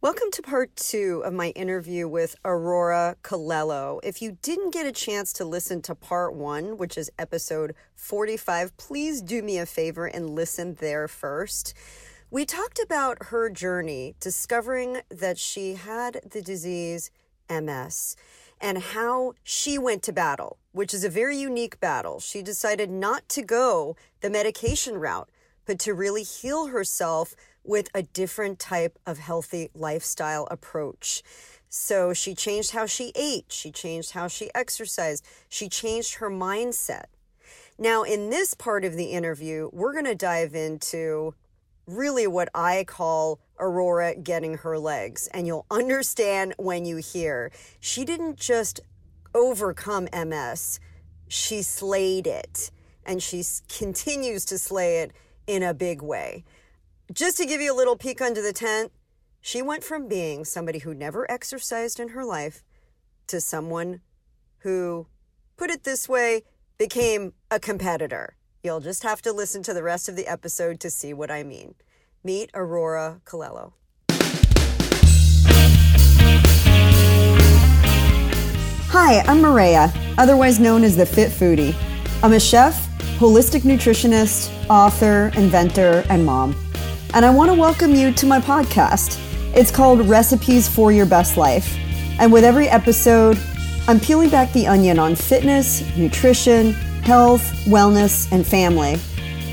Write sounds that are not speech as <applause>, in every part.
Welcome to part two of my interview with Aurora Colello. If you didn't get a chance to listen to part one, which is episode 45, please do me a favor and listen there first. We talked about her journey discovering that she had the disease MS and how she went to battle, which is a very unique battle. She decided not to go the medication route, but to really heal herself with a different type of healthy lifestyle approach. So she changed how she ate, she changed how she exercised, she changed her mindset. Now, in this part of the interview, we're going to dive into really what I call Aurora getting her legs. And you'll understand when you hear she didn't just overcome MS, she slayed it. And she continues to slay it in a big way just to give you a little peek under the tent, she went from being somebody who never exercised in her life to someone who, put it this way, became a competitor. You'll just have to listen to the rest of the episode to see what I mean. Meet Aurora Colello. Hi, I'm Maria, otherwise known as the Fit Foodie. I'm a chef, holistic nutritionist, author, inventor, and mom and I want to welcome you to my podcast. It's called Recipes for Your Best Life. And with every episode, I'm peeling back the onion on fitness, nutrition, health, wellness, and family.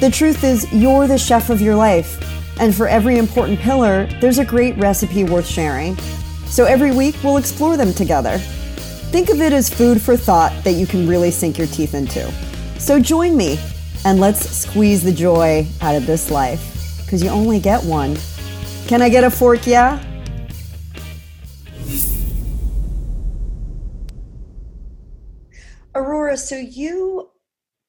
The truth is, you're the chef of your life. And for every important pillar, there's a great recipe worth sharing. So every week, we'll explore them together. Think of it as food for thought that you can really sink your teeth into. So join me, and let's squeeze the joy out of this life because you only get one. Can I get a fork, yeah? Aurora, so you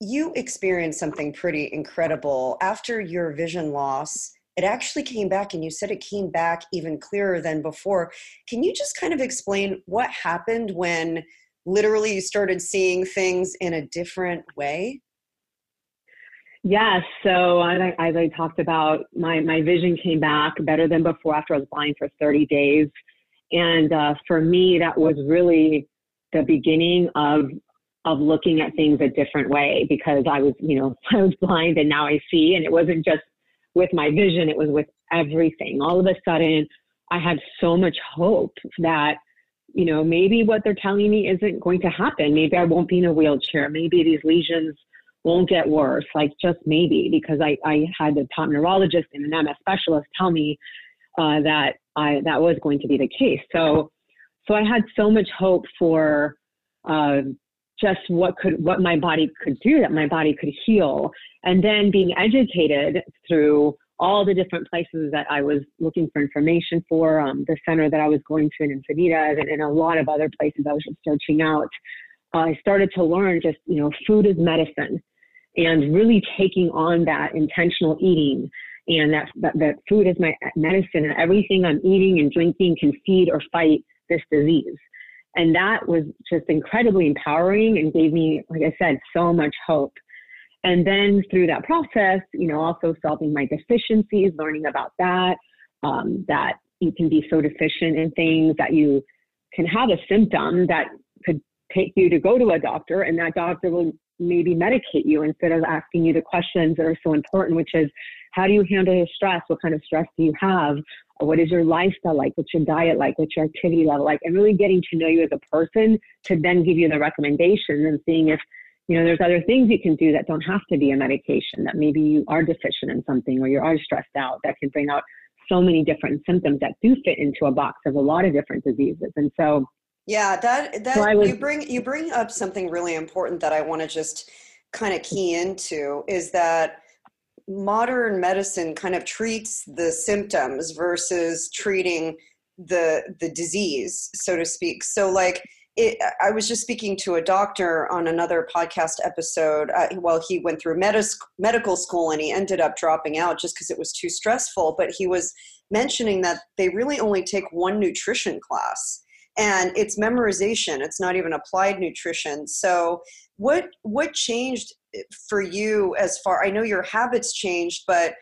you experienced something pretty incredible after your vision loss. It actually came back and you said it came back even clearer than before. Can you just kind of explain what happened when literally you started seeing things in a different way? Yes. So as I talked about, my, my vision came back better than before after I was blind for 30 days. And uh, for me, that was really the beginning of of looking at things a different way because I was, you know, <laughs> I was blind and now I see. And it wasn't just with my vision, it was with everything. All of a sudden, I had so much hope that, you know, maybe what they're telling me isn't going to happen. Maybe I won't be in a wheelchair. Maybe these lesions won't get worse, like just maybe, because I, I had the top neurologist and an MS specialist tell me uh, that I that was going to be the case. So, so I had so much hope for uh, just what could what my body could do, that my body could heal, and then being educated through all the different places that I was looking for information for, um, the center that I was going to in Encinitas, and, and a lot of other places I was just searching out. Uh, I started to learn just you know food is medicine and really taking on that intentional eating and that, that, that food is my medicine and everything I'm eating and drinking can feed or fight this disease. And that was just incredibly empowering and gave me, like I said, so much hope. And then through that process, you know, also solving my deficiencies, learning about that, um, that you can be so deficient in things that you can have a symptom that could take you to go to a doctor and that doctor will maybe medicate you instead of asking you the questions that are so important, which is how do you handle your stress? What kind of stress do you have? What is your lifestyle like? What's your diet like? What's your activity level like? And really getting to know you as a person to then give you the recommendations and seeing if you know there's other things you can do that don't have to be a medication that maybe you are deficient in something or you are stressed out that can bring out so many different symptoms that do fit into a box of a lot of different diseases and so yeah, that that so was, you bring you bring up something really important that I want to just kind of key into is that modern medicine kind of treats the symptoms versus treating the the disease, so to speak. So like it, I was just speaking to a doctor on another podcast episode. Uh, well, he went through medis- medical school and he ended up dropping out just because it was too stressful. But he was mentioning that they really only take one nutrition class and it's memorization it's not even applied nutrition so what what changed for you as far i know your habits changed but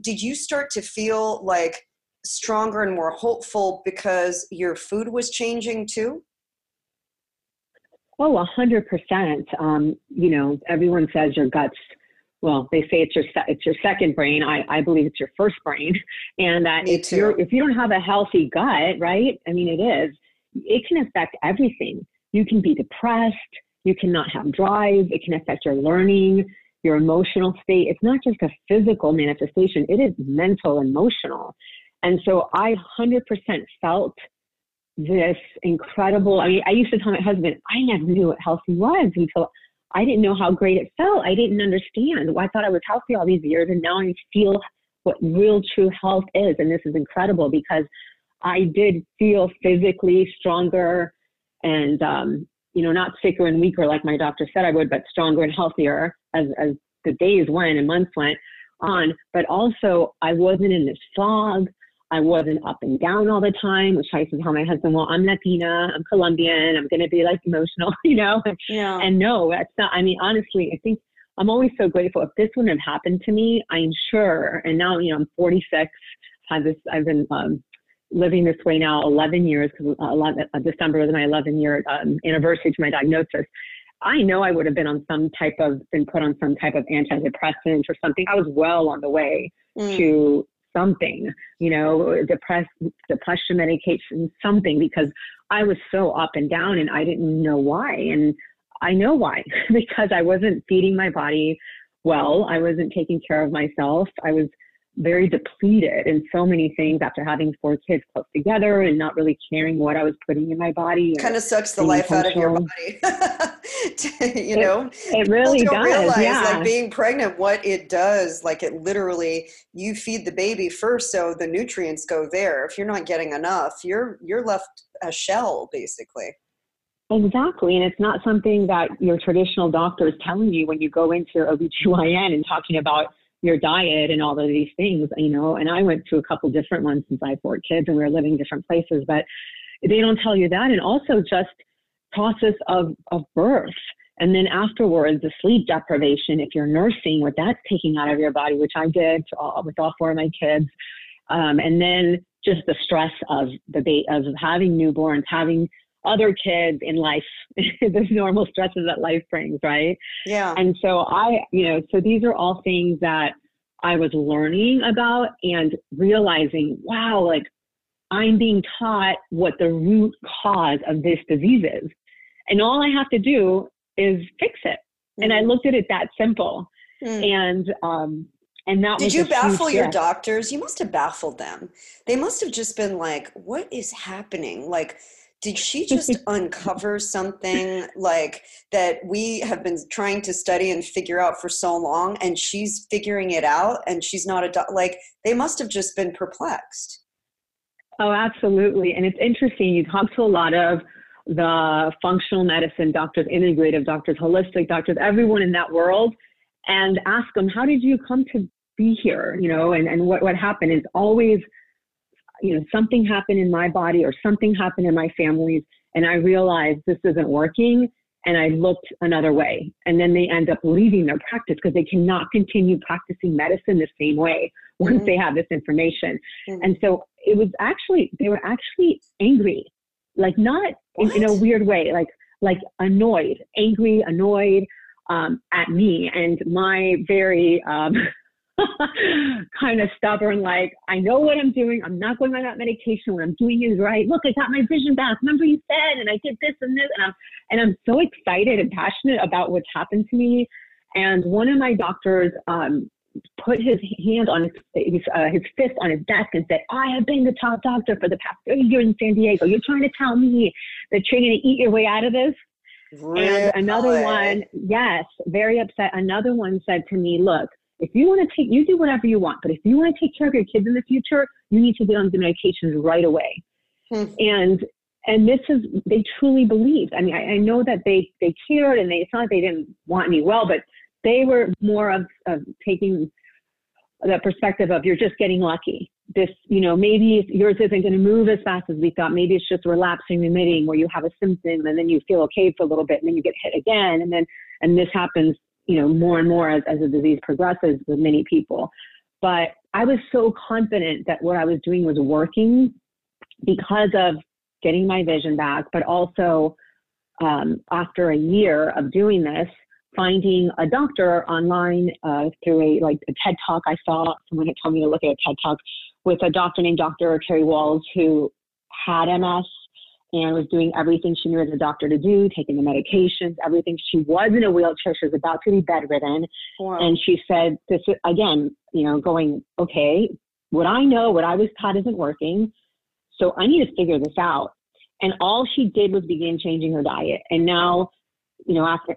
did you start to feel like stronger and more hopeful because your food was changing too? Oh, a hundred percent. Um, you know, everyone says your guts. Well, they say it's your se- it's your second brain. I, I believe it's your first brain, and that Me if you're if you don't have a healthy gut, right? I mean, it is. It can affect everything. You can be depressed. You cannot have drive. It can affect your learning, your emotional state. It's not just a physical manifestation. It is mental, emotional, and so I hundred percent felt this incredible. I mean, I used to tell my husband, I never knew what healthy was until I didn't know how great it felt. I didn't understand. Well, I thought I was healthy all these years, and now I feel what real true health is. And this is incredible because I did feel physically stronger and, um, you know, not sicker and weaker like my doctor said I would, but stronger and healthier as, as the days went and months went on. But also, I wasn't in this fog. I wasn't up and down all the time, which I used to tell my husband, well, I'm Latina, I'm Colombian, I'm going to be like emotional, <laughs> you know? Yeah. And no, that's not, I mean, honestly, I think I'm always so grateful. If this wouldn't have happened to me, I'm sure, and now, you know, I'm 46, had this, I've been um, living this way now 11 years, because uh, December was my 11 year um, anniversary to my diagnosis. I know I would have been on some type of, been put on some type of antidepressant or something. I was well on the way Mm. to something, you know, depress, depression medication, something, because I was so up and down and I didn't know why. And I know why, <laughs> because I wasn't feeding my body well. I wasn't taking care of myself. I was very depleted in so many things after having four kids close together and not really caring what I was putting in my body. kind of sucks the life out of your body. <laughs> you know, It really does. realize yeah. like being pregnant what it does like it literally you feed the baby first so the nutrients go there if you're not getting enough you're you're left a shell basically Exactly. And it's not something that your traditional doctor is telling you when you go into your OBGYN and talking about your diet and all of these things, you know. And I went to a couple different ones since I have four kids and we were living different places, but they don't tell you that. And also just process of, of birth. And then afterwards, the sleep deprivation, if you're nursing, what that's taking out of your body, which I did all, with all four of my kids. Um, and then just the stress of the of having newborns, having other kids in life, <laughs> the normal stresses that life brings, right? yeah And so I, you know, so these are all things that I was learning about and realizing, wow, like I'm being taught what the root cause of this disease is. And all I have to do is fix it. And I looked at it that simple. Mm. And um and that did you baffle your doctors you must have baffled them they must have just been like what is happening like did she just <laughs> uncover something like that we have been trying to study and figure out for so long and she's figuring it out and she's not a like they must have just been perplexed Oh, absolutely. And it's interesting. You talk to a lot of the functional medicine doctors, integrative doctors, holistic doctors, everyone in that world, and ask them, how did you come to be here? You know, and, and what, what happened is always, you know, something happened in my body or something happened in my family's, and I realized this isn't working. And I looked another way. And then they end up leaving their practice because they cannot continue practicing medicine the same way <laughs> once Mhm. they have this information. Mhm. And so it was actually, they were actually angry, like not in, in a weird way, like, like annoyed, angry, annoyed um, at me and my very um, <laughs> <laughs> kind of stubborn, like, I know what I'm doing. I'm not going on that medication. What I'm doing is right. Look, I got my vision back. Remember you said, and I did this and this. And I'm, and I'm so excited and passionate about what's happened to me. And one of my doctors um, put his hand on his, his, uh, his fist on his desk and said, I have been the top doctor for the past 30 years in San Diego. You're trying to tell me that you're going to eat your way out of this? And another one, yes, very upset. Another one said to me, look, if you want to take, you do whatever you want, but if you want to take care of your kids in the future, you need to get on the medications right away. Hmm. And and this is they truly believed. I mean, I, I know that they they cared, and they it's not like they didn't want me well, but they were more of, of taking the perspective of you're just getting lucky. This, you know, maybe yours isn't going to move as fast as we thought. Maybe it's just relapsing remitting where you have a symptom and then you feel okay for a little bit and then you get hit again. And then, and this happens, you know, more and more as, as the disease progresses with many people. But I was so confident that what I was doing was working because of getting my vision back, but also um, after a year of doing this, finding a doctor online uh, through a like a TED talk I saw. Someone had told me to look at a TED talk with a doctor named Dr. Terry Wahls who had MS and was doing everything she knew as a doctor to do, taking the medications, everything. She was in a wheelchair. She was about to be bedridden. Wow. And she said, this again, you know, going, okay, what I know, what I was taught isn't working. So I need to figure this out. And all she did was begin changing her diet. And now, you know, after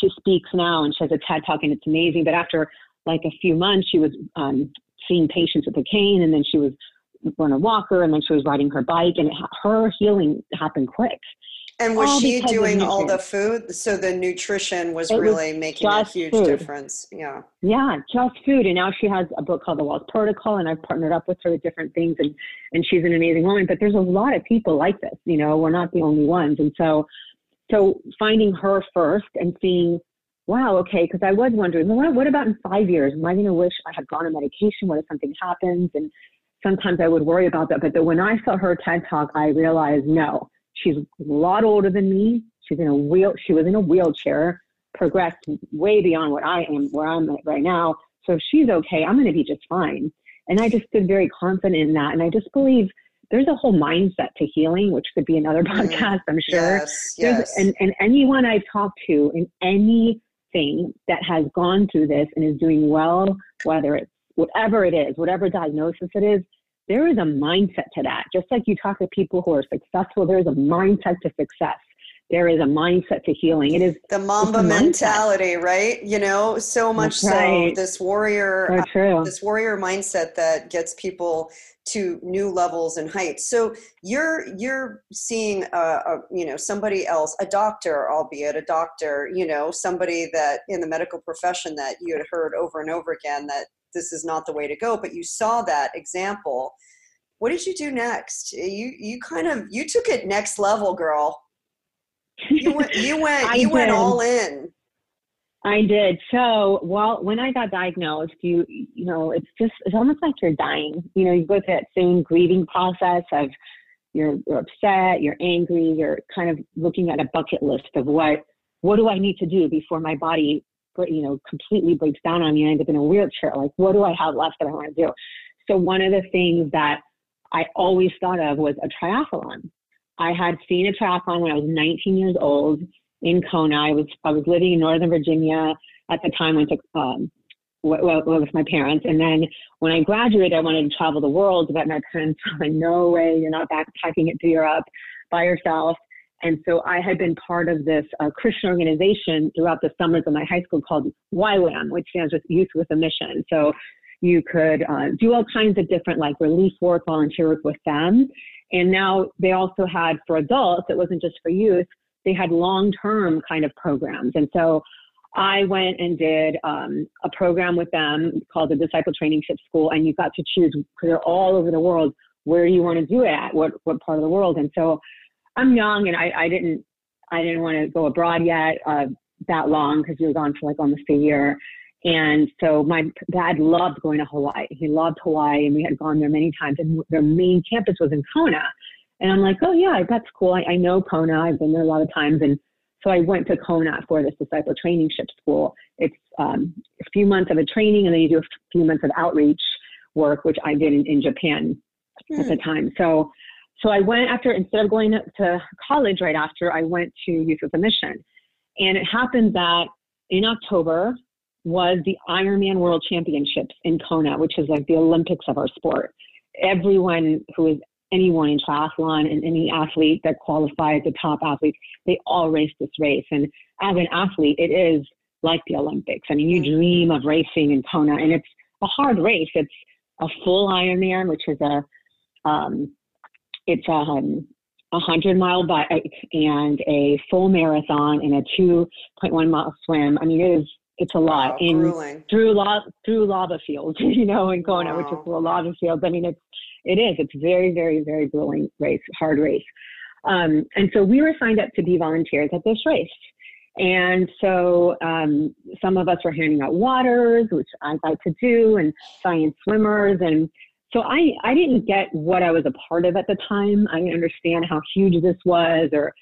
she speaks now and she has a TED talk and it's amazing. But after like a few months, she was um, seeing patients with a cane and then she was on a walker and then she was riding her bike and her healing happened quick. And was all she doing all the food? So the nutrition was it really was making a huge food. difference. Yeah. Yeah, just food. And now she has a book called The Wahls Protocol, and I've partnered up with her with different things. And and she's an amazing woman. But there's a lot of people like this. You know, we're not the only ones. And so, so finding her first and seeing, wow, okay, because I was wondering, well, what, what about in five years? Am I going to wish I had gone on medication? What if something happens? And sometimes I would worry about that. But the, when I saw her TED talk, I realized no, she's a lot older than me. She's in a wheel. She was in a wheelchair, progressed way beyond what I am, where I'm at right now. So if she's okay, I'm going to be just fine. And I just stood very confident in that. And I just believe there's a whole mindset to healing, which could be another mm-hmm. podcast, I'm sure. Yes, yes. And, and anyone I've talked to in anything that has gone through this and is doing well, whether it's whatever it is, whatever diagnosis it is, there is a mindset to that. Just like you talk to people who are successful, there is a mindset to success. There is a mindset to healing. It is the Mamba mentality, right? You know, so much That's so this warrior, so uh, this warrior mindset that gets people to new levels and heights. So you're you're seeing a, a, you know somebody else, a doctor, albeit a doctor, you know somebody that in the medical profession that you had heard over and over again that this is not the way to go but you saw that example. What did you do next? You you kind of you took it next level girl. You went you <laughs> went you went all in. I did. So, well, when I got diagnosed, you you know, it's just it's almost like you're dying. You know, you go through that same grieving process of you're, you're upset, you're angry, you're kind of looking at a bucket list of what what do I need to do before my body you know, completely breaks down on me and I end up in a wheelchair. Like, what do I have left that I want to do? So one of the things that I always thought of was a triathlon. I had seen a triathlon when I was 19 years old in Kona. I was I was living in Northern Virginia at the time. Went to um, well, with my parents, and then when I graduated, I wanted to travel the world. But my parents <laughs> were like, "No way, you're not backpacking it to Europe by yourself." And so I had been part of this uh, Christian organization throughout the summers of my high school called YWAM, which stands for Youth with a Mission. So you could uh, do all kinds of different like relief work, volunteer work with them. And now they also had for adults, it wasn't just for youth, they had long term kind of programs. And so I went and did um, a program with them called the Disciple Traineeship School, and you got to choose because they're all over the world. Where you want to do it at? What what part of the world? And so I'm young and I, I didn't I didn't want to go abroad yet uh, that long because we were gone for like almost a year. And so my dad loved going to Hawaii. He loved Hawaii and we had gone there many times and their main campus was in Kona. And I'm like, oh yeah, that's cool. I, I know Kona. I've been there a lot of times. And so I went to Kona for this disciple traineeship school. It's um, a few months of a training and then you do a few months of outreach work, which I did in, in Japan mm. at the hmm. time. So so I went after, instead of going to college right after, I went to Youth with a Mission. And it happened that in October was the Ironman World Championships in Kona, which is like the Olympics of our sport. Everyone who is anyone in triathlon and any athlete that qualifies, the top athletes, they all race this race. And as an athlete, it is like the Olympics. I mean, you mm-hmm. dream of racing in Kona, and it's a hard race. It's a full Ironman, which is a um, it's um, a hundred mile bike and a full marathon and a 2.1 mile swim. I mean, it is it's a lot wow, in grueling. through lava through lava fields, <laughs> you know, in Kona, wow. which is full lava fields. I mean, it's it is. It's very, very, very grueling race, hard race. Um, and so we were signed up to be volunteers at this race. And so um, some of us were handing out waters, which I like to do, and science swimmers. And so I, I didn't get what I was a part of at the time. I didn't understand how huge this was or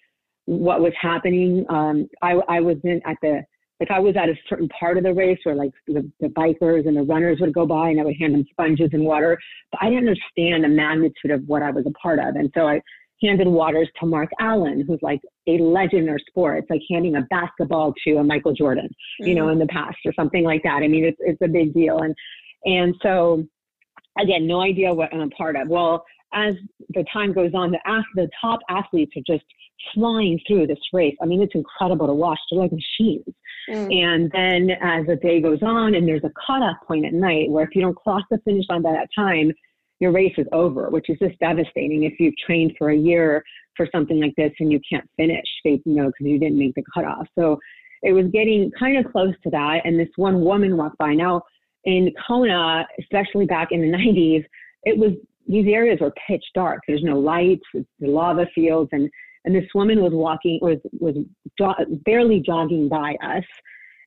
what was happening. Um, I, I was in at the like I was at a certain part of the race where like the, the bikers and the runners would go by and I would hand them sponges and water, but I didn't understand the magnitude of what I was a part of. And so I handed waters to Mark Allen, who's like a legend in our sport. It's like handing a basketball to a Michael Jordan, you mm-hmm. know, in the past or something like that. I mean, it's, it's a big deal. And, and so again, no idea what I'm a part of. Well, as the time goes on, the, the top athletes are just flying through this race. I mean, it's incredible to watch. They're like machines. Mm. And then as the day goes on, and there's a cutoff point at night where if you don't cross the finish line by that time, your race is over, which is just devastating if you've trained for a year for something like this and you can't finish, you know, because you didn't make the cutoff. So it was getting kind of close to that. And this one woman walked by. Now, in Kona, especially back in the 90s, it was these areas were pitch dark. There's no lights, the lava fields, and and this woman was walking was was jo- barely jogging by us,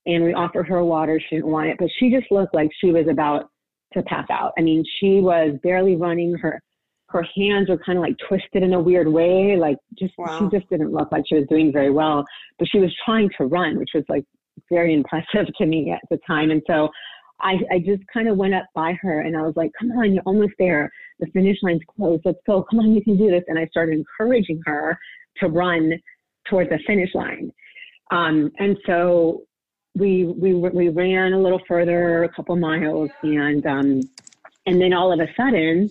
and we offered her water. She didn't want it, but she just looked like she was about to pass out. I mean, she was barely running. Her her hands were kind of like twisted in a weird way, like just wow. she just didn't look like she was doing very well. But she was trying to run, which was like very impressive <laughs> to me at the time. And so I, I just kind of went up by her and I was like, come on, you're almost there. The finish line's close. Let's go. Come on, you can do this. And I started encouraging her to run towards the finish line. Um, and so we, we, we ran a little further, a couple miles, and, um, and then all of a sudden,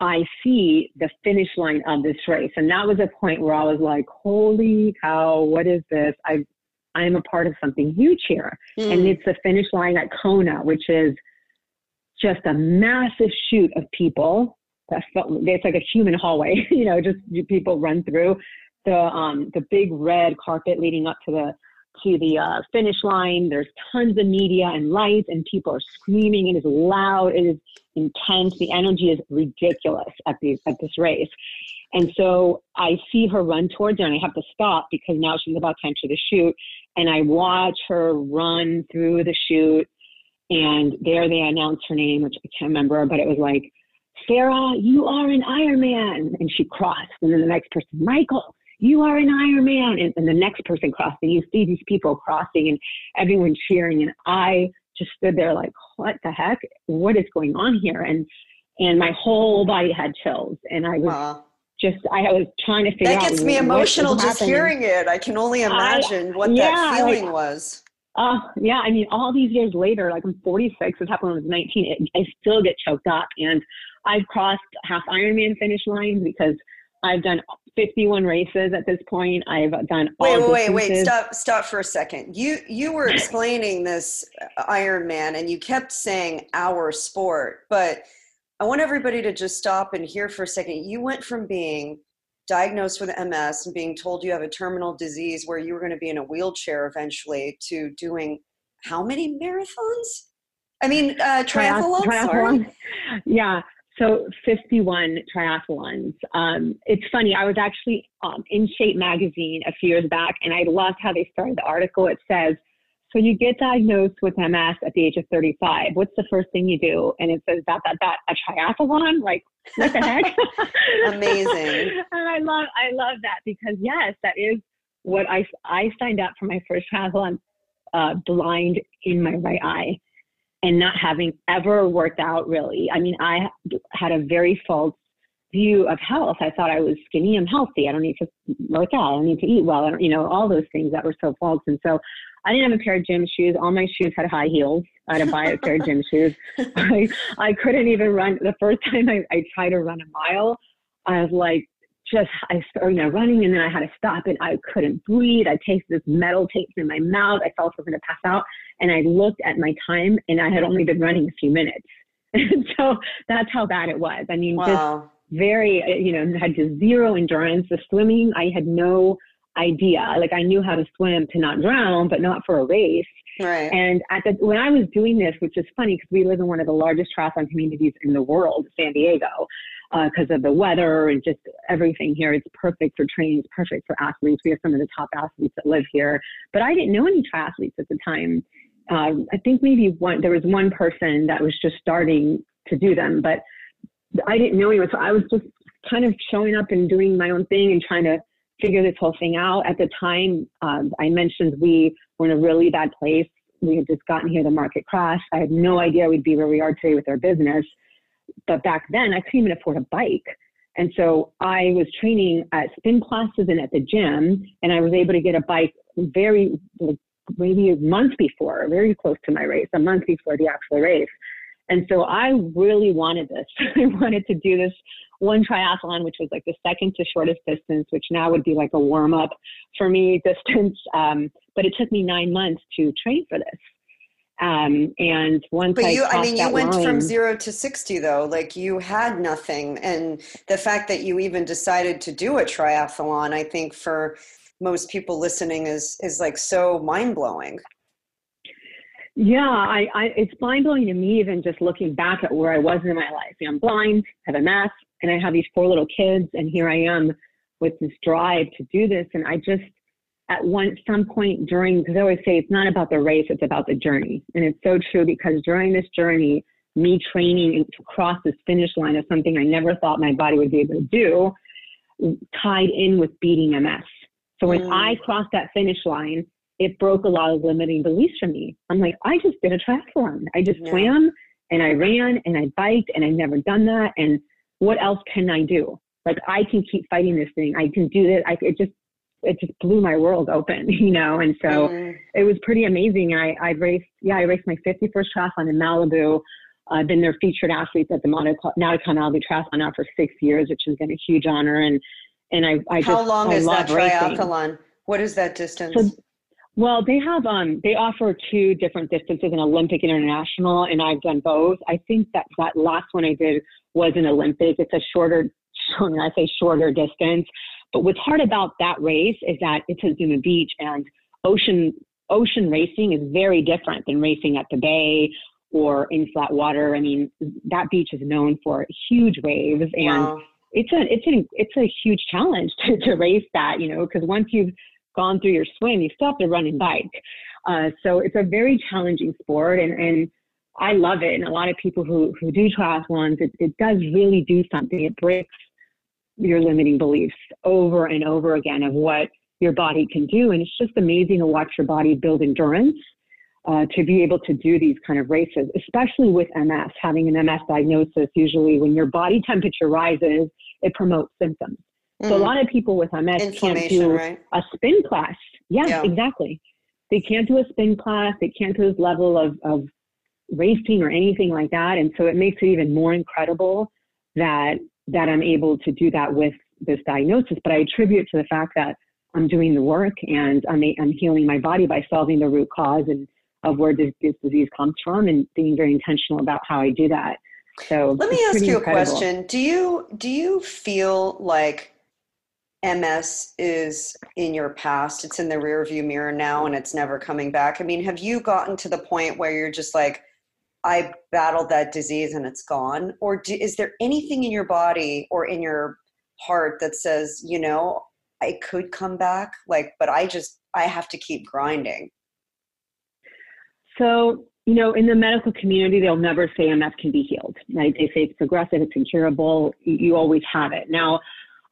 I see the finish line of this race. And that was a point where I was like, holy cow, what is this? I I'm a part of something huge here. Mm. And it's the finish line at Kona, which is just a massive chute of people. That felt, it's like a human hallway, <laughs> you know, just people run through the um, the big red carpet leading up to the to the uh, finish line. There's tons of media and lights, and people are screaming. It is loud. It is intense. The energy is ridiculous at these at this race. And so I see her run towards her, and I have to stop because now she's about to enter the chute and I watch her run through the chute. And there they announce her name, which I can't remember, but it was like, Sarah, you are an Ironman. And she crossed. And then the next person, Michael, you are an Ironman. And, and the next person crossed. And you see these people crossing and everyone cheering. And I just stood there like, what the heck? What is going on here? And and my whole body had chills. And I was just I was trying to figure out. that gets me emotional just happening. hearing it. I can only imagine I, what yeah, that feeling like, was. Uh, yeah, I mean, all these years later, like I'm 46, this happened when I was 19, it, I still get choked up. And I've crossed half Ironman finish lines because I've done 51 races at this point. I've done wait, wait, wait, wait, stop, stop for a second. You you were <laughs> explaining this Ironman, and you kept saying our sport, but I want everybody to just stop and hear for a second. You went from being diagnosed with MS and being told you have a terminal disease where you were going to be in a wheelchair eventually to doing how many marathons? I mean, uh, triathlons. Triathlon. Yeah. So 51 triathlons. Um, it's funny. I was actually um, in Shape magazine a few years back, and I loved how they started the article. It says so you get diagnosed with MS at the age of 35. What's the first thing you do? And it says that that that a triathlon. Like what the heck? <laughs> Amazing. <laughs> and I love I love that because yes, that is what I I signed up for my first triathlon uh, blind in my right eye and not having ever worked out really. I mean, I had a very false view of health. I thought I was skinny. I'm healthy. I don't need to work out. I don't need to eat well. I don't, you know, all those things that were so false. And so I didn't have a pair of gym shoes. All my shoes had high heels. I had to buy a pair of gym <laughs> shoes. I, I couldn't even run. The first time I, I tried to run a mile, I was like, just I started you know, running and then I had to stop and I couldn't breathe. I tasted this metal taste in my mouth. I felt I was going to pass out. And I looked at my time and I had only been running a few minutes. <laughs> And so that's how bad it was. I mean, wow. just very, you know, had just zero endurance. The swimming, I had no idea. Like I knew how to swim to not drown, but not for a race. Right. And at the, when I was doing this, which is funny because we live in one of the largest triathlon communities in the world, San Diego, because uh, of the weather and just everything here. It's perfect for training. It's perfect for athletes. We have some of the top athletes that live here, but I didn't know any triathletes at the time. Uh, I think maybe one there was one person that was just starting to do them, but I didn't know anyone. So I was just kind of showing up and doing my own thing and trying to figure this whole thing out. At the time, um, I mentioned we were in a really bad place. We had just gotten here, the market crashed. I had no idea we'd be where we are today with our business. But back then, I couldn't even afford a bike. And so I was training at spin classes and at the gym, and I was able to get a bike very, like, maybe a month before, very close to my race, a month before the actual race. And so I really wanted this. <laughs> I wanted to do this one triathlon, which was like the second to shortest distance, which now would be like a warm up for me <laughs> distance. Um, but it took me nine months to train for this. Um, and once but you, I, I mean, you went line, from zero to 60 though, like you had nothing. And the fact that you even decided to do a triathlon, I think for most people listening is, is like so mind blowing. Yeah, I, I, it's mind blowing to me even just looking back at where I was in my life. You know, I'm blind, have a MS, and I have these four little kids, and here I am with this drive to do this. And I just, at one some point during, because I always say it's not about the race, it's about the journey, and it's so true because during this journey, me training to cross this finish line of something I never thought my body would be able to do, tied in with beating MS. So when mm. I crossed that finish line, it broke a lot of limiting beliefs for me. I'm like, I just did a triathlon. I just yeah. swam and I ran and I biked and I've never done that. And what else can I do? Like I can keep fighting this thing. I can do this. I it just it just blew my world open, <laughs> you know. And so mm. it was pretty amazing. I I raced yeah I raced my 51st triathlon in Malibu. I've been their featured athlete at the Nautica Malibu Triathlon now for six years, which has been a huge honor. And and I I how just, long I is that triathlon? Racing. What is that distance? So, well, they have um they offer two different distances, an Olympic and international, and I've done both. I think that that last one I did was an Olympic. It's a shorter, <laughs> when I say shorter distance. But what's hard about that race is that it's at Zuma Beach and ocean ocean racing is very different than racing at the bay or in flat water. I mean, that beach is known for huge waves and wow. it's a it's a it's a huge challenge <laughs> to, to race that, you know, because once you've gone through your swim, you still have to run and bike. Uh, so it's a very challenging sport, and, and I love it. And a lot of people who, who do triathlons, it, it does really do something. It breaks your limiting beliefs over and over again of what your body can do. And it's just amazing to watch your body build endurance uh, to be able to do these kind of races, especially with MS. Having an MS diagnosis, usually when your body temperature rises, it promotes symptoms. Mm. So a mm. lot of people with MS can't do right? a spin class. Yeah, yeah, exactly. They can't do a spin class. They can't do this level of, of racing or anything like that. And so it makes it even more incredible that that I'm able to do that with this diagnosis. But I attribute to the fact that I'm doing the work and I'm, I'm healing my body by solving the root cause and of where this, this disease comes from and being very intentional about how I do that. So let me ask you incredible. a question. Do you do you feel like MS is in your past, it's in the rearview mirror now and it's never coming back. I mean, have you gotten to the point where you're just like, I battled that disease and it's gone? Or do, is there anything in your body or in your heart that says, you know, I could come back, like, but I just, I have to keep grinding? So, you know, in the medical community, they'll never say MS can be healed. Right? They say it's progressive, it's incurable. You always have it. Now,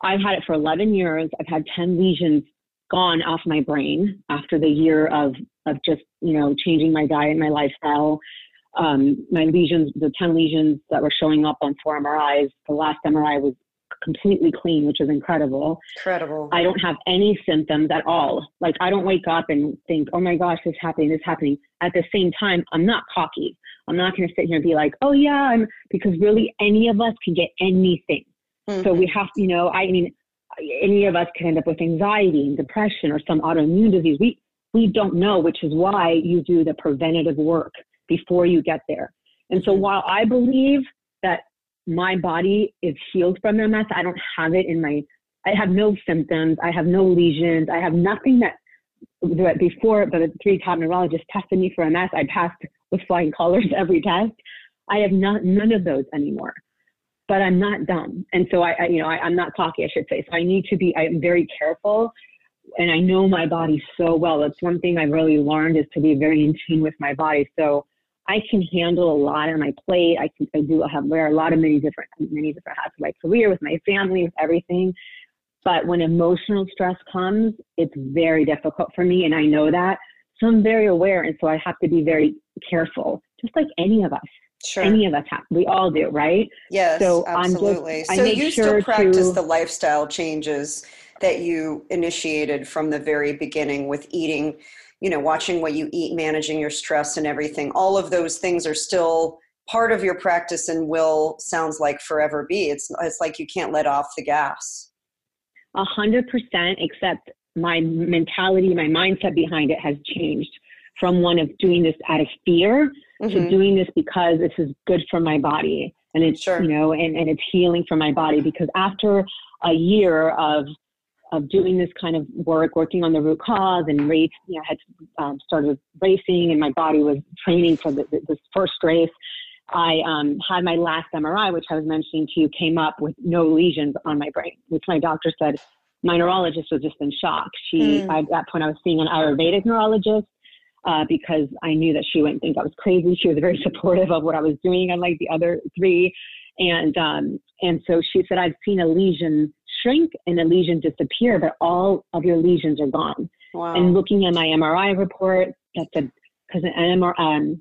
I've had it for 11 years. I've had 10 lesions gone off my brain after the year of, of just, you know, changing my diet, and my lifestyle. Um, my lesions, the 10 lesions that were showing up on four MRIs, the last MRI was completely clean, which is incredible. Incredible. I don't have any symptoms at all. Like I don't wake up and think, oh my gosh, this is happening, this is happening. At the same time, I'm not cocky. I'm not going to sit here and be like, oh yeah, I'm, because really any of us can get anything. Mm-hmm. So we have, you know, I mean, any of us can end up with anxiety and depression or some autoimmune disease. We we don't know, which is why you do the preventative work before you get there. And so mm-hmm. while I believe that my body is healed from MS, I don't have it in my I have no symptoms, I have no lesions, I have nothing that that before the three top neurologists tested me for MS, I passed with flying <laughs> colors every test. I have not, none of those anymore. But I'm not dumb. And so I, I you know, I, I'm not cocky, I should say. So I need to be, I'm very careful and I know my body so well. That's one thing I've really learned is to be very in tune with my body. So I can handle a lot on my plate. I can I do have wear a lot of many different many different hats of my career with my family with everything. But when emotional stress comes, it's very difficult for me, and I know that. So I'm very aware, and so I have to be very careful, just like any of us. Sure. Any of us have. We all do, right? Yes. So absolutely. Just, so you sure still practice to, the lifestyle changes that you initiated from the very beginning with eating you know watching what you eat managing your stress and everything all of those things are still part of your practice and will sounds like forever be it's it's like you can't let off the gas a hundred percent except my mentality my mindset behind it has changed from one of doing this out of fear mm-hmm. to doing this because this is good for my body and it's sure. you know and, and it's healing for my body because after a year of of doing this kind of work, working on the root cause and race, you know, I had um, started racing and my body was training for the, this first race. I um, had my last MRI, which I was mentioning to you, came up with no lesions on my brain, which my doctor said my neurologist was just in shock. She, mm. at that point, I was seeing an Ayurvedic neurologist uh, because I knew that she wouldn't think I was crazy. She was very <laughs> supportive of what I was doing, unlike the other three. And um, and so she said, I've seen a lesion shrink and a lesion disappear, but all of your lesions are gone. Wow. And looking at my MRI report, that's a because an MRI,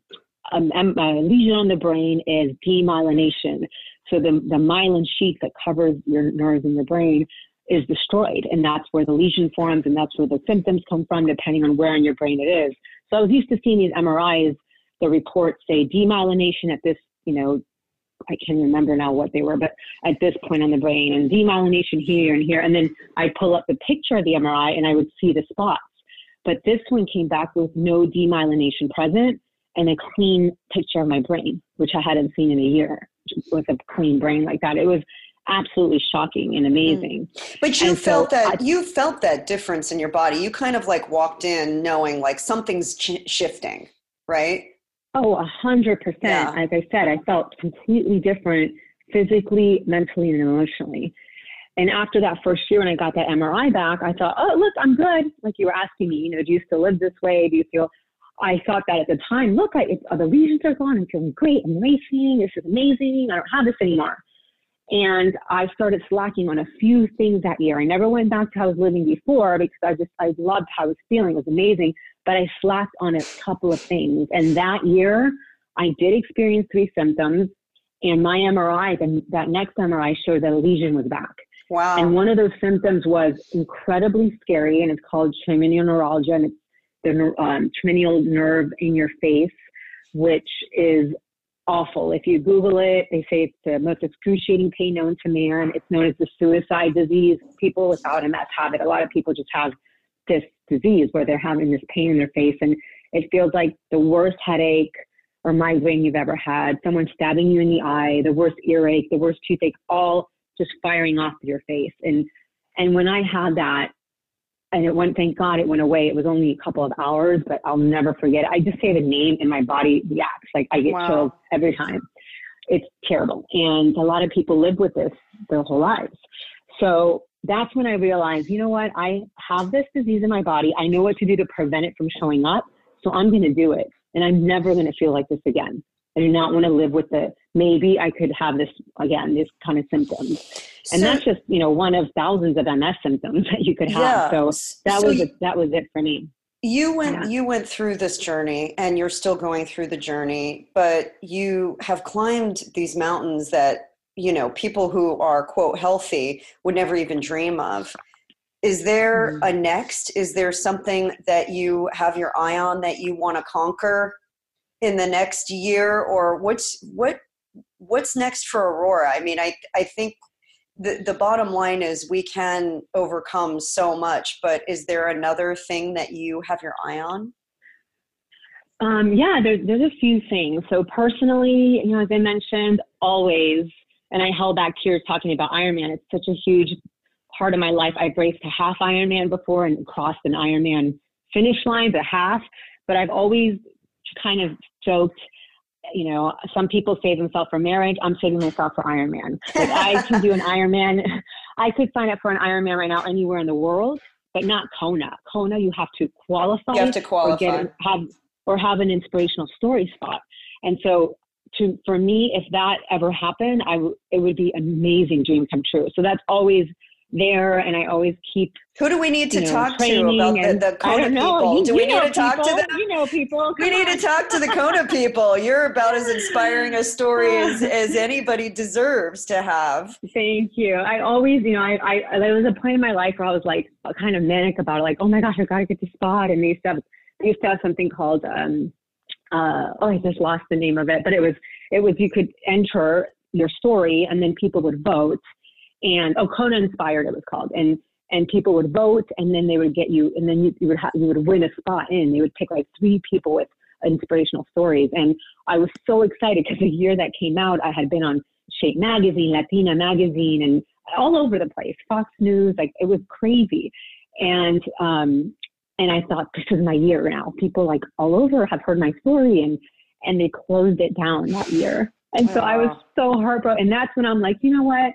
um, um, a lesion on the brain is demyelination. So the, the myelin sheath that covers your nerves in your brain is destroyed, and that's where the lesion forms, and that's where the symptoms come from, depending on where in your brain it is. So I was used to seeing these MRIs. The reports say demyelination at this, you know, I can't remember now what they were, but at this point on the brain and demyelination here and here. And then I pull up the picture of the MRI and I would see the spots. But this one came back with no demyelination present and a clean picture of my brain, which I hadn't seen in a year with a clean brain like that. It was absolutely shocking and amazing. But you and felt so that I, you felt that difference in your body. You kind of like walked in knowing like something's ch- shifting, right? Oh, a hundred percent. As I said, I felt completely different physically, mentally, and emotionally. And after that first year, when I got that MRI back, I thought, oh, look, I'm good. Like you were asking me, you know, do you still live this way? Do you feel? I thought that at the time, look, I, uh, the lesions are gone. I'm feeling great. I'm racing. This is amazing. I don't have this anymore. And I started slacking on a few things that year. I never went back to how I was living before because I just, I loved how I was feeling. It was amazing but I slacked on a couple of things. And that year, I did experience three symptoms. And my MRI, then that next MRI showed that a lesion was back. Wow. And one of those symptoms was incredibly scary, and it's called trigeminal neuralgia, and it's the um, trigeminal nerve in your face, which is awful. If you Google it, they say it's the most excruciating pain known to man. It's known as the suicide disease. People without MS have it. A lot of people just have this disease where they're having this pain in their face and it feels like the worst headache or migraine you've ever had, someone stabbing you in the eye, the worst earache, the worst toothache, all just firing off your face. And and when I had that, and it went, thank God it went away. It was only a couple of hours, but I'll never forget it. I just say the name and my body reacts. Like I get wow. chills every time. It's terrible. And a lot of people live with this their whole lives. So that's when I realized, you know what? I have this disease in my body. I know what to do to prevent it from showing up. So I'm going to do it. And I'm never going to feel like this again. I do not want to live with the maybe I could have this again, this kind of symptoms. And so, that's just, you know, one of thousands of MS symptoms <laughs> that you could have. Yeah. So that so was you, that was it for me. You went yeah. you went through this journey and you're still going through the journey, but you have climbed these mountains that you know people who are quote healthy would never even dream of is there mm-hmm. a next is there something that you have your eye on that you want to conquer in the next year or what's what what's next for aurora i mean i i think the, the bottom line is we can overcome so much but is there another thing that you have your eye on um, yeah there, there's a few things so personally you know as i mentioned always and I held back tears talking about Ironman. It's such a huge part of my life. I've raced a half Ironman before and crossed an Ironman finish line, the half, but I've always kind of joked you know, some people save themselves for marriage. I'm saving myself for Ironman. Like I can do an <laughs> Ironman. I could sign up for an Ironman right now anywhere in the world, but not Kona. Kona, you have to qualify. You have to qualify. Or get, have, or have an inspirational story spot. And so to, for me, if that ever happened, I w- it would be an amazing dream come true. So that's always there and I always keep Who do we need to know, talk to about the, the Kona people? You, do we need to talk people. to them? You know people. We need on. to talk to the Kona <laughs> people. You're about as inspiring a story <laughs> as, as anybody deserves to have. Thank you. I always, you know, I, I there was a point in my life where I was like kind of manic about it, like, oh my gosh, I gotta get the spot. And they used to have they used to have something called um uh oh I just lost the name of it, but it was it was you could enter your story and then people would vote and oh Kona Inspired it was called. And and people would vote and then they would get you and then you, you would have you would win a spot in. They would pick like three people with inspirational stories. And I was so excited because the year that came out I had been on Shape Magazine Latina Magazine and all over the place Fox News like it was crazy. And um and I thought this is my year now. People like all over have heard my story and and they closed it down that year. And so I was so heartbroken. And that's when I'm like you know what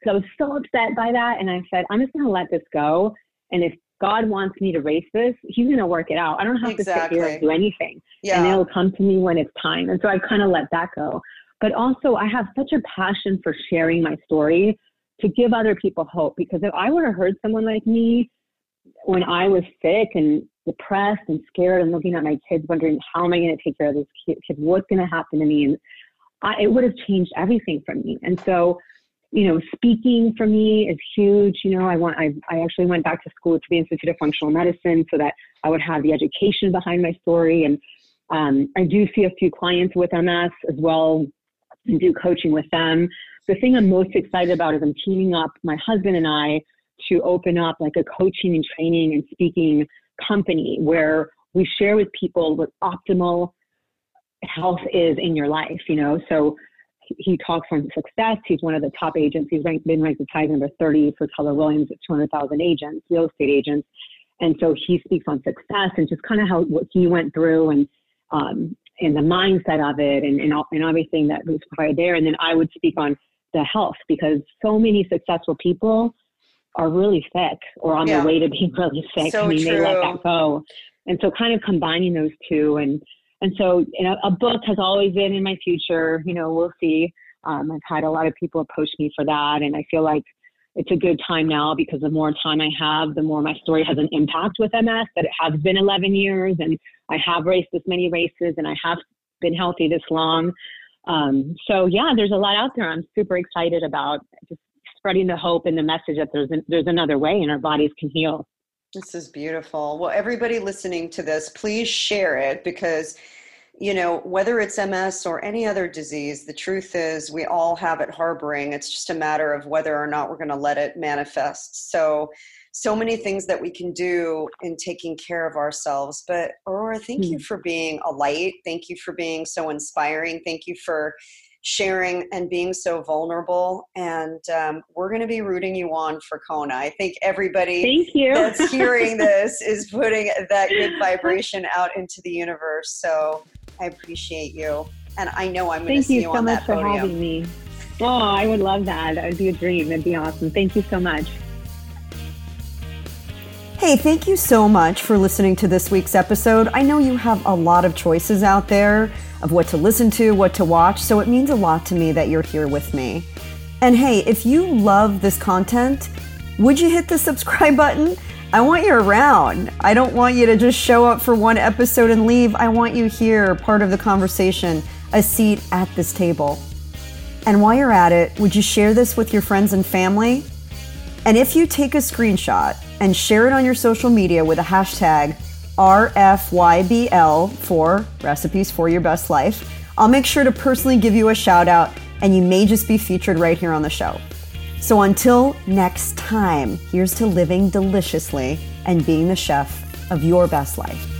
because I was so upset by that. And I said, I'm just going to let this go. And if God wants me to race this, He's going to work it out. I don't have exactly. to sit here and do anything. Yeah. And it'll come to me when it's time. And so I kind of let that go. But also, I have such a passion for sharing my story to give other people hope. Because if I would have heard someone like me when I was sick and depressed and scared and looking at my kids, wondering, how am I going to take care of this kid? What's going to happen to me? And I, it would have changed everything for me. And so, you know, speaking for me is huge. You know, I want, I, I actually went back to school to the Institute of Functional Medicine so that I would have the education behind my story. And um, I do see a few clients with MS as well and do coaching with them. The thing I'm most excited about is I'm teaming up my husband and I to open up like a coaching and training and speaking company where we share with people what optimal health is in your life, you know. So he talks on success. He's one of the top agents. He's ranked, been ranked as high number 30 for Keller Williams at 200,000 agents, real estate agents. And so he speaks on success and just kind of how what he went through and um, and the mindset of it and, and, and everything that was provided there. And then I would speak on the health because so many successful people are really sick or on Yeah. their way to being really sick. So I mean, they let that go. And so kind of combining those two and and so you know, a book has always been in my future. You know, we'll see. Um, I've had a lot of people approach me for that, and I feel like it's a good time now because the more time I have, the more my story has an impact with MS. That it has been 11 years, and I have raced this many races, and I have been healthy this long. Um, so yeah, there's a lot out there. I'm super excited about just spreading the hope and the message that there's an, there's another way, and our bodies can heal. This is beautiful. Well, everybody listening to this, please share it because, you know, whether it's MS or any other disease, the truth is we all have it harboring. It's just a matter of whether or not we're going to let it manifest. So, so many things that we can do in taking care of ourselves. But, Aurora, thank you hmm. for being a light. Thank you for being so inspiring. Thank you for sharing and being so vulnerable. And um, we're going to be rooting you on for Kona. I think everybody Thank you. that's hearing <laughs> this is putting that good vibration out into the universe. So I appreciate you. And I know I'm going to see you you so on much that for having me. Oh, I would love that. That would be a dream. That'd be awesome. Thank you so much. Hey, thank you so much for listening to this week's episode. I know you have a lot of choices out there of what to listen to, what to watch, so it means a lot to me that you're here with me. And hey, if you love this content, would you hit the subscribe <laughs> button? I want you around. I don't want you to just show up for one episode and leave. I want you here, part of the conversation, a seat at this table. And while you're at it, would you share this with your friends and family? And if you take a screenshot and share it on your social media with a hashtag RFYBL for Recipes for Your Best Life, I'll make sure to personally give you a shout out and you may just be featured right here on the show. So until next time, here's to living deliciously and being the chef of your best life.